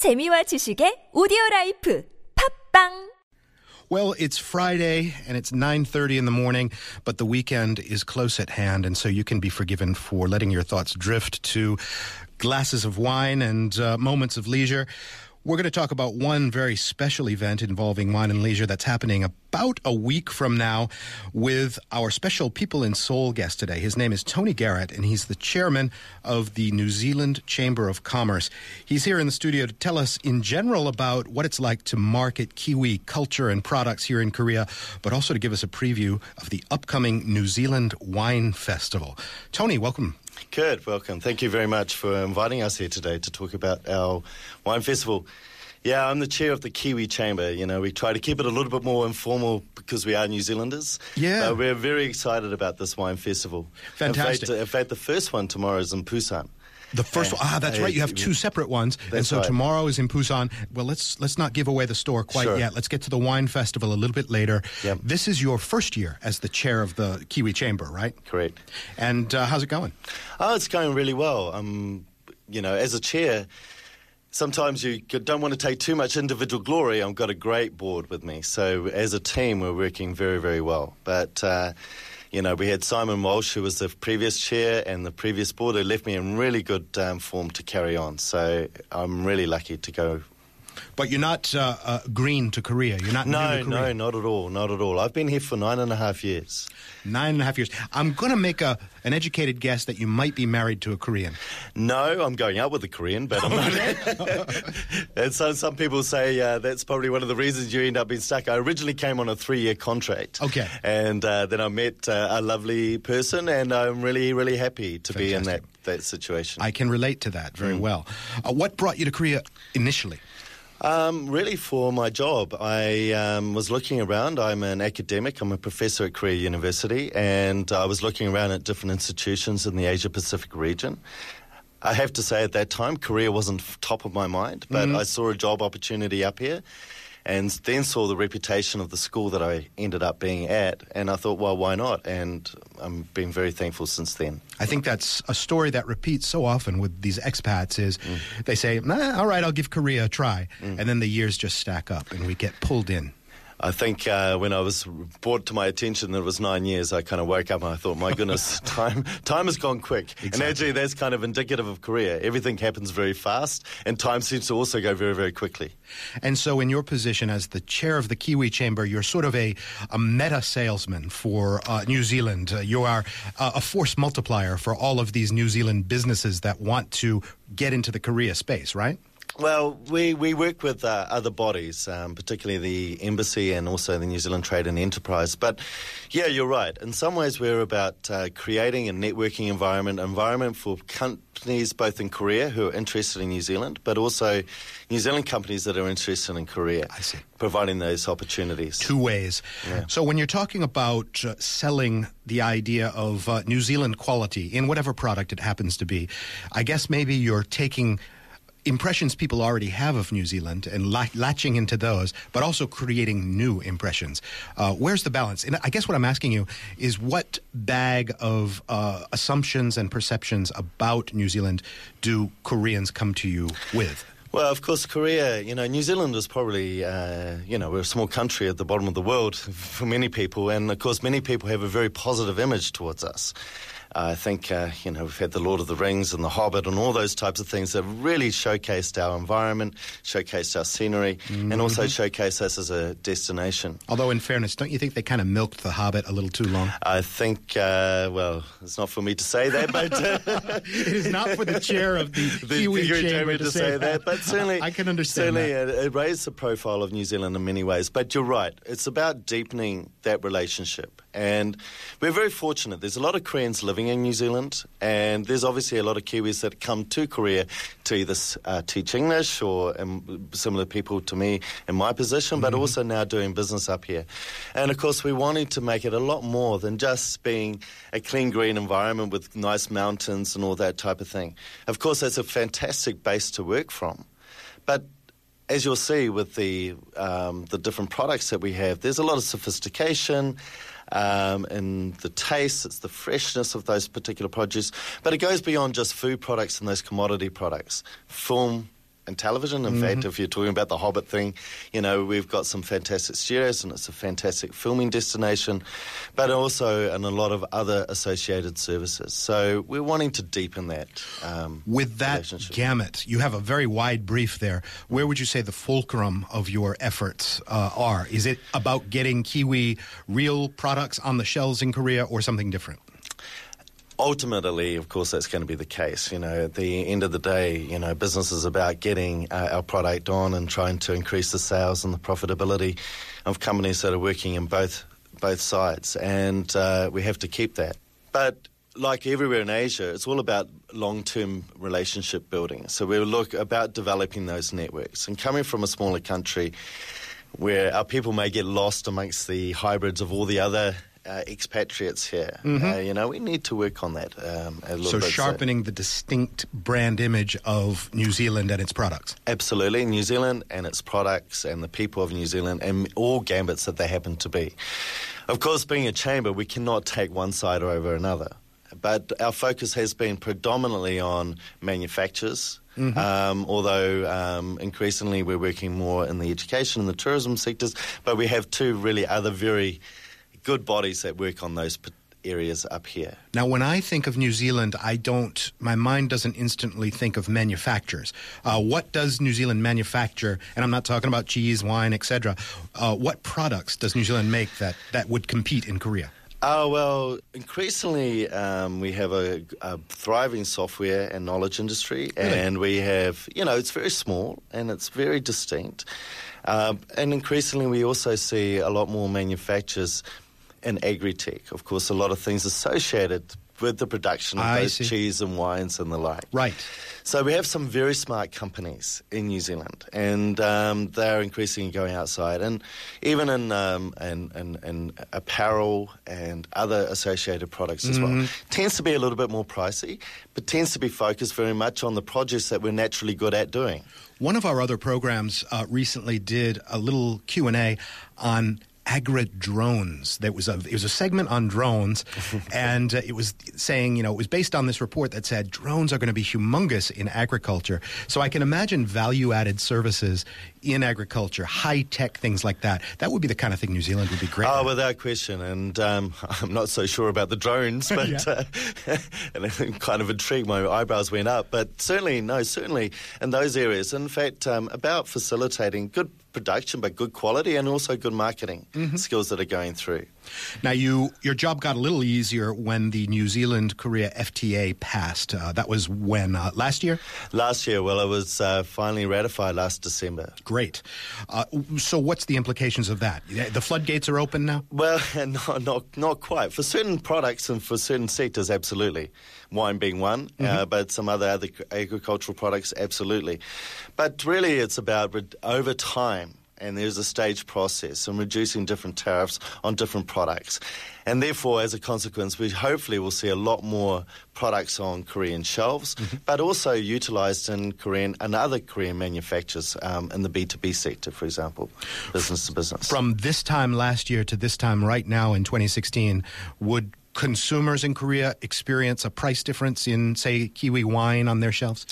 재미와 지식의 오디오 라이프 팝빵 Well, it's Friday and it's 9:30 in the morning, but the weekend is close at hand and so you can be forgiven for letting your thoughts drift to glasses of wine and uh, moments of leisure. We're going to talk about one very special event involving wine and leisure that's happening about a week from now with our special People in Seoul guest today. His name is Tony Garrett, and he's the chairman of the New Zealand Chamber of Commerce. He's here in the studio to tell us in general about what it's like to market Kiwi culture and products here in Korea, but also to give us a preview of the upcoming New Zealand Wine Festival. Tony, welcome. Kurt, welcome. Thank you very much for inviting us here today to talk about our wine festival. Yeah, I'm the chair of the Kiwi Chamber. You know, we try to keep it a little bit more informal because we are New Zealanders. Yeah. Uh, we're very excited about this wine festival. Fantastic. In fact, in fact, the first one tomorrow is in Busan. The first Uh, one, ah, that's right. You have two separate ones, and so right. tomorrow is in Busan. Well, let's let's not give away the store quite Sure. yet. Let's get to the wine festival a little bit later. Yep. This is your first year as the chair of the Kiwi Chamber, right? Correct. And uh, how's it going? Oh, it's going really well. Um, you know, as a chair, sometimes you don't want to take too much individual glory. I've got a great board with me, so as a team, we're working very, very well. But uh, you know, we had Simon Walsh, who was the previous chair, and the previous board, who left me in really good um, form to carry on. So I'm really lucky to go But you're not uh, uh, green to Korea. You're not new no, to no, not at all, not at all. I've been here for nine and a half years. Nine and a half years. I'm going to make a an educated guess that you might be married to a Korean. No, I'm going out with a Korean, but I'm not. and so some people say uh, that's probably one of the reasons you end up being stuck. I originally came on a three-year contract. Okay. And uh, then I met uh, a lovely person, and I'm really, really happy to be in that, that situation. I can relate to that Mm. very well. Uh, what brought you to Korea initially? Um, really, for my job, I um, was looking around. I'm an academic. I'm a professor at Korea University, and I was looking around at different institutions in the Asia Pacific region. I have to say, at that time, Korea wasn't top of my mind, but I saw a job opportunity up here, and then saw the reputation of the school that I ended up being at, and I thought, well, why not? And I've been very thankful since then. I think that's a story that repeats so often with these expats is Mm. they say, nah, all right, I'll give Korea a try. And then the years just stack up and we get pulled in. I think uh, when I was brought to my attention that it was nine years, I kind of woke up and I thought, my goodness, time time has gone quick. And actually, that's kind of indicative of Korea. Everything happens very fast, and time seems to also go very, very quickly. And so, in your position as the chair of the Kiwi Chamber, you're sort of a, a meta salesman for uh, New Zealand. Uh, you are uh, a force multiplier for all of these New Zealand businesses that want to get into the Korea space, right? Well, we, we work with uh, other bodies, um, particularly the embassy and also the New Zealand Trade and Enterprise. But yeah, you're right. In some ways, we're about uh, creating a networking environment, environment for companies both in Korea who are interested in New Zealand, but also New Zealand companies that are interested in Korea. I see. Providing those opportunities. Two ways. So, when you're talking about uh, selling the idea of uh, New Zealand quality in whatever product it happens to be, I guess maybe you're taking impressions people already have of New Zealand and la- latching into those, but also creating new impressions. Uh, where's the balance? And I guess what I'm asking you is what bag of uh, assumptions and perceptions about New Zealand do Koreans come to you with? Well, of course, Korea, you know, New Zealand is probably, uh, you know, we're a small country at the bottom of the world for many people. And of course, many people have a very positive image towards us. I think, uh, you know, we've had The Lord of the Rings and The Hobbit and all those types of things that really showcased our environment, showcased our scenery, and also showcased us as a destination. Although, in fairness, don't you think they kind of milked The Hobbit a little too long? I think, uh, well, it's not for me to say that, but. Uh, it is not for the chair of the, the Kiwi Kiwi Chamber to, say, that. but certainly I can understand Certainly, that. It, it raised the profile of New Zealand in many ways. But you're right; it's about deepening that relationship, and we're very fortunate. There's a lot of Koreans living in New Zealand, and there's obviously a lot of Kiwis that come to Korea to either uh, teach English or um, similar people to me in my position, but Mm-hmm. also now doing business up here. And of course, we wanted to make it a lot more than just being a clean green environment with nice mountains and all that type of thing. Of course, that's a fantastic base to work from, but as you'll see with the um, the different products that we have, there's a lot of sophistication um, in the taste. It's the freshness of those particular produce, but it goes beyond just food products and those commodity products. Film, and television. In fact, if you're talking about the Hobbit thing, you know, we've got some fantastic studios and it's a fantastic filming destination, but also and a lot of other associated services. So we're wanting to deepen that. Um, With that gamut, you have a very wide brief there. Where would you say the fulcrum of your efforts uh, are? Is it about getting Kiwi real products on the shelves in Korea or something different? Ultimately, of course, that's going to be the case. You know, at the end of the day, you know, business is about getting uh, our product on and trying to increase the sales and the profitability of companies that are working in both both sides, and uh, we have to keep that. But like everywhere in Asia, it's all about long-term relationship building. So we look about developing those networks. And coming from a smaller country, where our people may get lost amongst the hybrids of all the other uh, expatriates here. Uh, you know, we need to work on that um, a little So bit. sharpening the distinct brand image of New Zealand and its products. Absolutely. New Zealand and its products and the people of New Zealand and all gambits that they happen to be. Of course, being a chamber, we cannot take one side over another. But our focus has been predominantly on manufacturers, um, although um, increasingly we're working more in the education and the tourism sectors. But we have two really other very good bodies that work on those areas up here. Now, when I think of New Zealand, I don't. My mind doesn't instantly think of manufacturers. Uh, what does New Zealand manufacture? And I'm not talking about cheese, wine, etc. Uh, what products does New Zealand make that that would compete in Korea? Oh, well, increasingly um, we have a, a thriving software and knowledge industry, Really? and we have, you know, it's very small and it's very distinct. Um, and increasingly we also see a lot more manufacturers in agri-tech. Of course, a lot of things associated with the production of I those see. cheese and wines and the like. Right. So we have some very smart companies in New Zealand, and um, they're increasingly going outside, and even in, um, in, in, in apparel and other associated products as well. Tends to be a little bit more pricey, but tends to be focused very much on the projects that we're naturally good at doing. One of our other programs uh, recently did a little Q and A on agri drones. There was a it was a segment on drones, and uh, it was saying you know it was based on this report that said drones are going to be humongous in agriculture. So I can imagine value added services in agriculture, high tech things like that. That would be the kind of thing New Zealand would be great. Oh, at. without question. And um, I'm not so sure about the drones, but Yeah. uh, and I'm kind of intrigued. My eyebrows went up. But certainly, no, certainly in those areas. In fact, um, about facilitating good production, but good quality, and also good marketing Mm-hmm. skills that are going through. Now, you your job got a little easier when the New Zealand Korea FTA passed. Uh, that was when uh, last year. Last year, well, it was uh, finally ratified last December. Great. Uh, so, what's the implications of that? The floodgates are open now. Well, not, not not quite. For certain products and for certain sectors, absolutely. Wine being one, uh, but some other other agricultural products, absolutely. But really, it's about over time, and there's a stage process and reducing different tariffs on different products, and therefore, as a consequence, we hopefully will see a lot more products on Korean shelves, but also utilised in Korean and other Korean manufacturers um, in the B two B sector, for example, business to business. From this time last year to this time right now in 2016, would consumers in Korea experience a price difference in, say, kiwi wine on their shelves?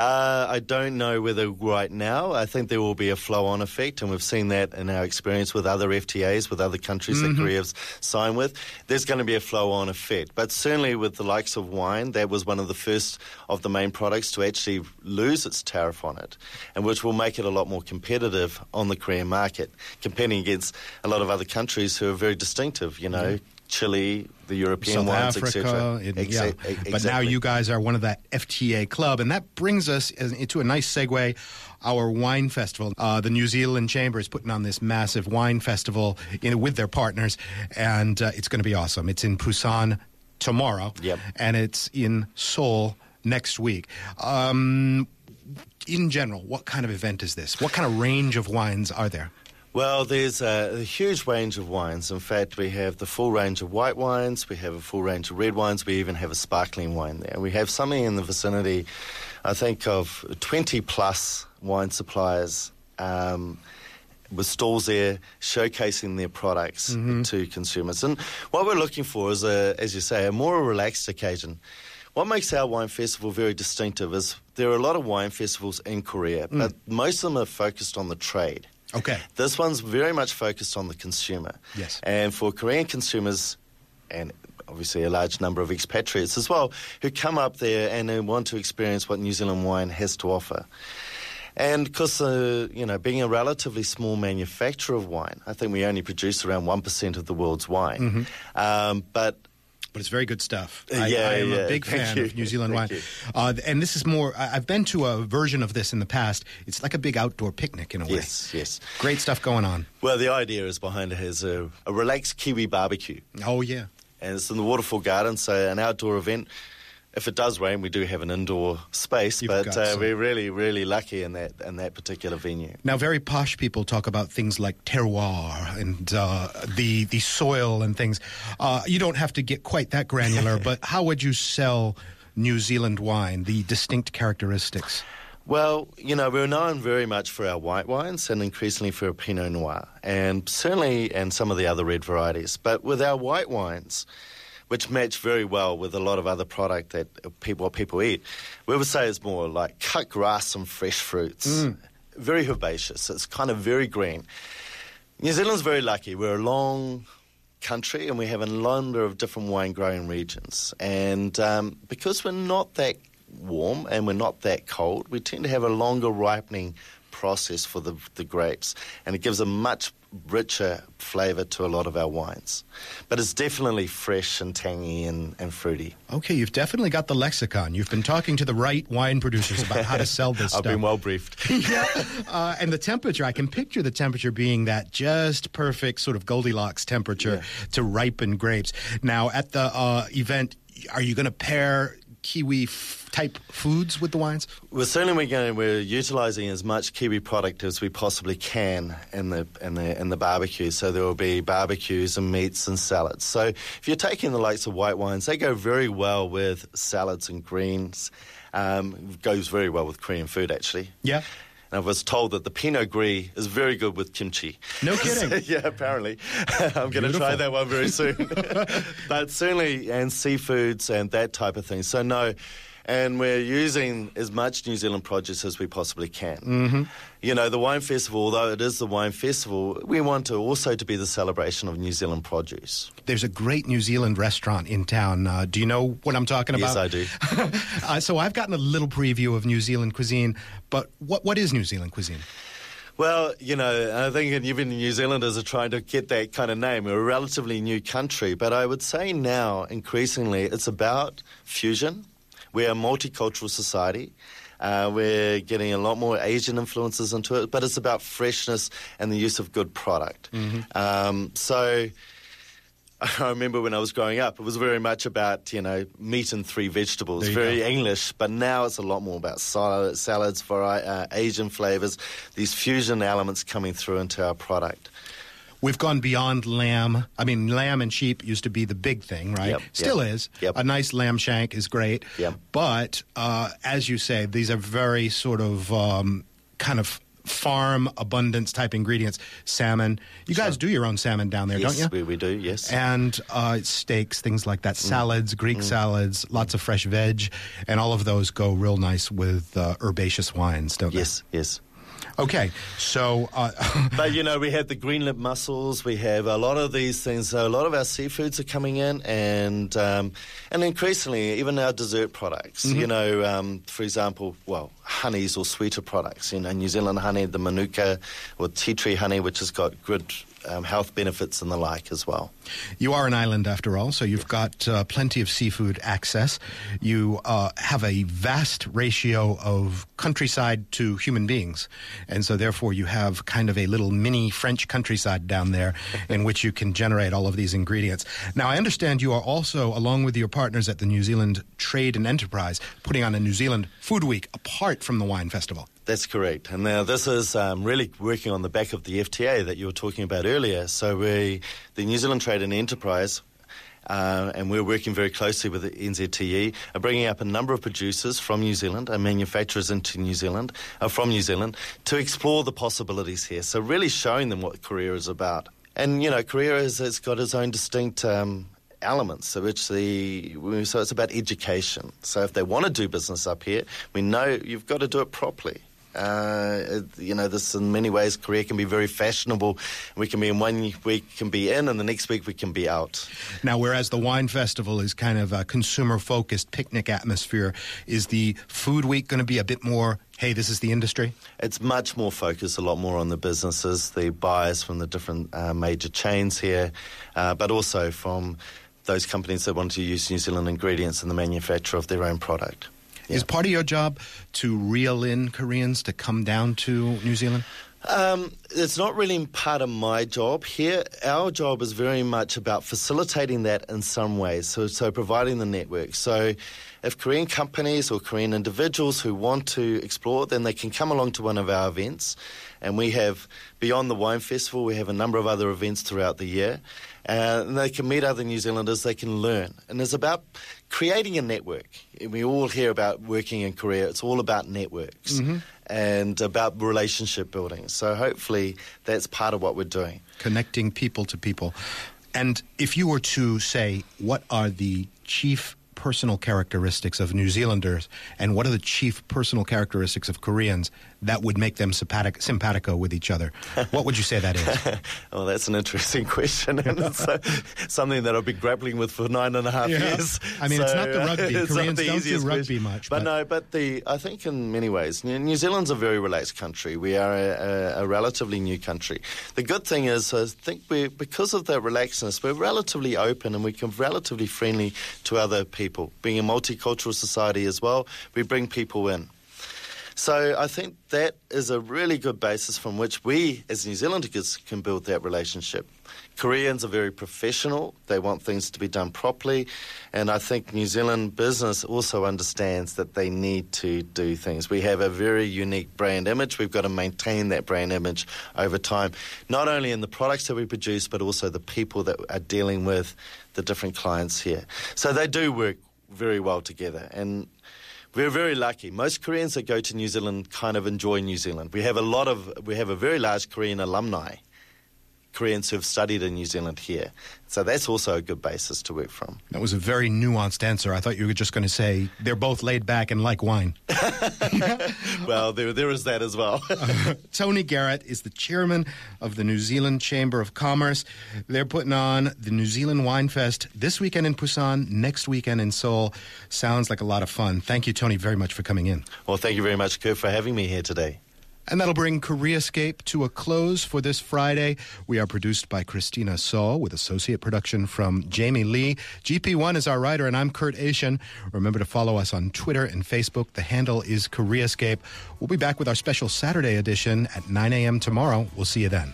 Uh, I don't know whether right now. I think there will be a flow-on effect, and we've seen that in our experience with other FTAs, with other countries that Korea's signed with. There's going to be a flow-on effect, but certainly with the likes of wine, that was one of the first of the main products to actually lose its tariff on it, and which will make it a lot more competitive on the Korean market, competing against a lot of other countries who are very distinctive. You know. Chile, the European South wines, Africa. etc. it- Exa- yeah. e- But now you guys are one of that FTA club, and that brings us into a nice segue. Our wine festival. Uh, the New Zealand Chamber is putting on this massive wine festival in, with their partners, and uh, it's going to be awesome. It's in Busan tomorrow, Yep. and it's in Seoul next week. Um, in general, what kind of event is this? What kind of range of wines are there? Well, there's a, a huge range of wines. In fact, we have the full range of white wines, we have a full range of red wines, we even have a sparkling wine there. We have something in the vicinity, I think, of 20 plus wine suppliers. Um, with stalls there showcasing their products to consumers. And what we're looking for is, a, as you say, a more relaxed occasion. what makes our wine festival very distinctive is there are a lot of wine festivals in Korea, Mm. but most of them are focused on the trade. Okay. This one's very much focused on the consumer. Yes. And for Korean consumers, and obviously a large number of expatriates as well, who come up there and who want to experience what New Zealand wine has to offer. And because, uh, you know, being a relatively small manufacturer of wine, I think we only produce around 1% of the world's wine. Mm-hmm. Um, but But it's very good stuff. Uh, I, yeah, I am yeah. a big Thank fan you. of New Zealand wine. Uh, and this is more, I- I've been to a version of this in the past. It's like a big outdoor picnic in a way. yes, yes. Great stuff going on. Well, the idea is behind it is a, a relaxed Kiwi barbecue. Oh, yeah. and it's in the Waterfall Garden, so an outdoor event. If it does rain, we do have an indoor space, You've but uh, we're really, really lucky in that in that particular venue. Now, very posh people talk about things like terroir and uh, the the soil and things. Uh, you don't have to get quite that granular, but how would you sell New Zealand wine? The distinct characteristics. Well, you know, we're known very much for our white wines and increasingly for our Pinot Noir, and certainly and some of the other red varieties. But with our white wines, which match very well with a lot of other product that people what people eat, we would say it's more like cut grass and fresh fruits. Very herbaceous. It's kind of very green. New Zealand's very lucky. We're a long country and we have a number of different wine growing regions. And um, because we're not that warm and we're not that cold, we tend to have a longer ripening process for the, the grapes. And it gives a much richer flavour to a lot of our wines. But it's definitely fresh and tangy and, and fruity. Okay, you've definitely got the lexicon. You've been talking to the right wine producers about how to sell this I've stuff. been well briefed. yeah, uh, and the temperature, I can picture the temperature being that just perfect sort of Goldilocks temperature to ripen grapes. Now, at the uh, event, are you going to pair kiwi f- type foods with the wines? Well, certainly we're going. We're utilising as much kiwi product as we possibly can in the in the in the barbecue. So there will be barbecues and meats and salads. So if you're taking the likes of white wines, they go very well with salads and greens. Um, goes very well with Korean food, actually. Yeah. And I was told that the Pinot Gris is very good with kimchi. No kidding. yeah, apparently. I'm going to try that one very soon. but certainly, and seafoods and that type of thing. So, no. And we're using as much New Zealand produce as we possibly can. Mm-hmm. You know, the wine festival, although it is the wine festival, we want to also to be the celebration of New Zealand produce. There's a great New Zealand restaurant in town. Uh, do you know what I'm talking about? Yes. I do. uh, so I've gotten a little preview of New Zealand cuisine, but what what is New Zealand cuisine? Well, you know, I think even New Zealanders are trying to get that kind of name. We're a relatively new country, but I would say now, increasingly, it's about fusion. We're a multicultural society. Uh, we're getting a lot more Asian influences into it, but it's about freshness and the use of good product. Um, so I remember when I was growing up, it was very much about, you know, meat and three vegetables, very go. English, but now it's a lot more about salad, salads, uh, Asian flavors, these fusion elements coming through into our product. We've gone beyond lamb. I mean, lamb and sheep used to be the big thing, right? Yep, Still yep, is. yep. A nice lamb shank is great. Yep. But uh, as you say, these are very sort of um, kind of farm abundance type ingredients. Salmon. You guys do your own salmon down there, yes, don't you? we, we do, yes. and uh, steaks, things like Mm. that, salads, Greek salads, lots of fresh veg, and all of those go real nice with uh, herbaceous wines, don't they? yes, yes. Okay, so uh, But you know, we have the green lip mussels. We have a lot of these things. So a lot of our seafoods are coming in, and um, and increasingly even our dessert products. You know, um, for example, well, honeys or sweeter products. You know, New Zealand honey, the manuka or tea tree honey, which has got good um, health benefits and the like as well. you are an island after all, so you've got uh, plenty of seafood access. You uh, have a vast ratio of countryside to human beings, and so therefore you have kind of a little mini French countryside down there in which you can generate all of these ingredients. Now, I understand you are also, along with your partners at the New Zealand Trade and Enterprise, putting on a New Zealand Food Week apart from the wine festival. That's correct. And now this is um, really working on the back of the FTA that you were talking about earlier. So we, the New Zealand Trade and Enterprise, uh, and we're working very closely with the NZTE, are bringing up a number of producers from New Zealand and manufacturers into New Zealand, uh, from New Zealand, to explore the possibilities here. So really showing them what Korea is about. And, you know, Korea has, has got its own distinct um, elements. It's the so it's about education. So if they want to do business up here, we know you've got to do it properly. Uh, you know, this in many ways, Korea can be very fashionable. We can be in one week, can be in, and the next week we can be out. Now, whereas the wine festival is kind of a consumer-focused picnic atmosphere, is the food week going to be a bit more? Hey, this is the industry. It's much more focused, a lot more on the businesses, the buyers from the different uh, major chains here, uh, but also from those companies that want to use New Zealand ingredients in the manufacture of their own product. Yeah. Is part of your job to reel in Koreans to come down to New Zealand? Um, it's not really part of my job here. Our job is very much about facilitating that in some ways, so, so providing the network. So, if Korean companies or Korean individuals who want to explore, then they can come along to one of our events. And we have, beyond the Wine Festival, we have a number of other events throughout the year. Uh, and they can meet other New Zealanders, they can learn. And it's about creating a network. We all hear about working in Korea, it's all about networks mm-hmm. and about relationship building. So hopefully that's part of what we're doing. Connecting people to people. And if you were to say, what are the chief personal characteristics of New Zealanders and what are the chief personal characteristics of Koreans that would make them simpatic, simpatico with each other? What would you say that is? well, that's an interesting question, and it's uh, something that I've been grappling with for nine and a half yeah. years. I mean, so, it's not the rugby. Uh, Koreans the don't do rugby question. much, but, but, no. But the I think in many ways, New Zealand's a very relaxed country. We are a, a, a relatively new country. The good thing is, I think we because of that relaxedness, we're relatively open and we can relatively friendly to other people. Being a multicultural society as well, we bring people in. So I think that is a really good basis from which we, as New Zealanders, can build that relationship. Koreans are very professional. They want things to be done properly. And I think New Zealand business also understands that they need to do things. We have a very unique brand image. We've got to maintain that brand image over time, not only in the products that we produce, but also the people that are dealing with the different clients here. So they do work very well together. And we're very lucky. Most Koreans that go to New Zealand kind of enjoy New Zealand. We have a lot of, we have a very large Korean alumni, Koreans who have studied in New Zealand here. So that's also a good basis to work from. That was a very nuanced answer. I thought you were just going to say they're both laid back and like wine. well, there, there is that as well. uh, Tony Garrett is the chairman of the New Zealand Chamber of Commerce. They're putting on the New Zealand Wine Fest this weekend in Busan, next weekend in Seoul. Sounds like a lot of fun. Thank you, Tony, very much for coming in. Well, thank you very much, Kurt, for having me here today. And that'll bring Koreascape to a close for this Friday. We are produced by Christina Saw with associate production from Jamie Lee. GP1 is our writer, and I'm Kurt Achin. Remember to follow us on Twitter and Facebook. The handle is Koreascape. We'll be back with our special Saturday edition at 9 a.m. tomorrow. We'll see you then.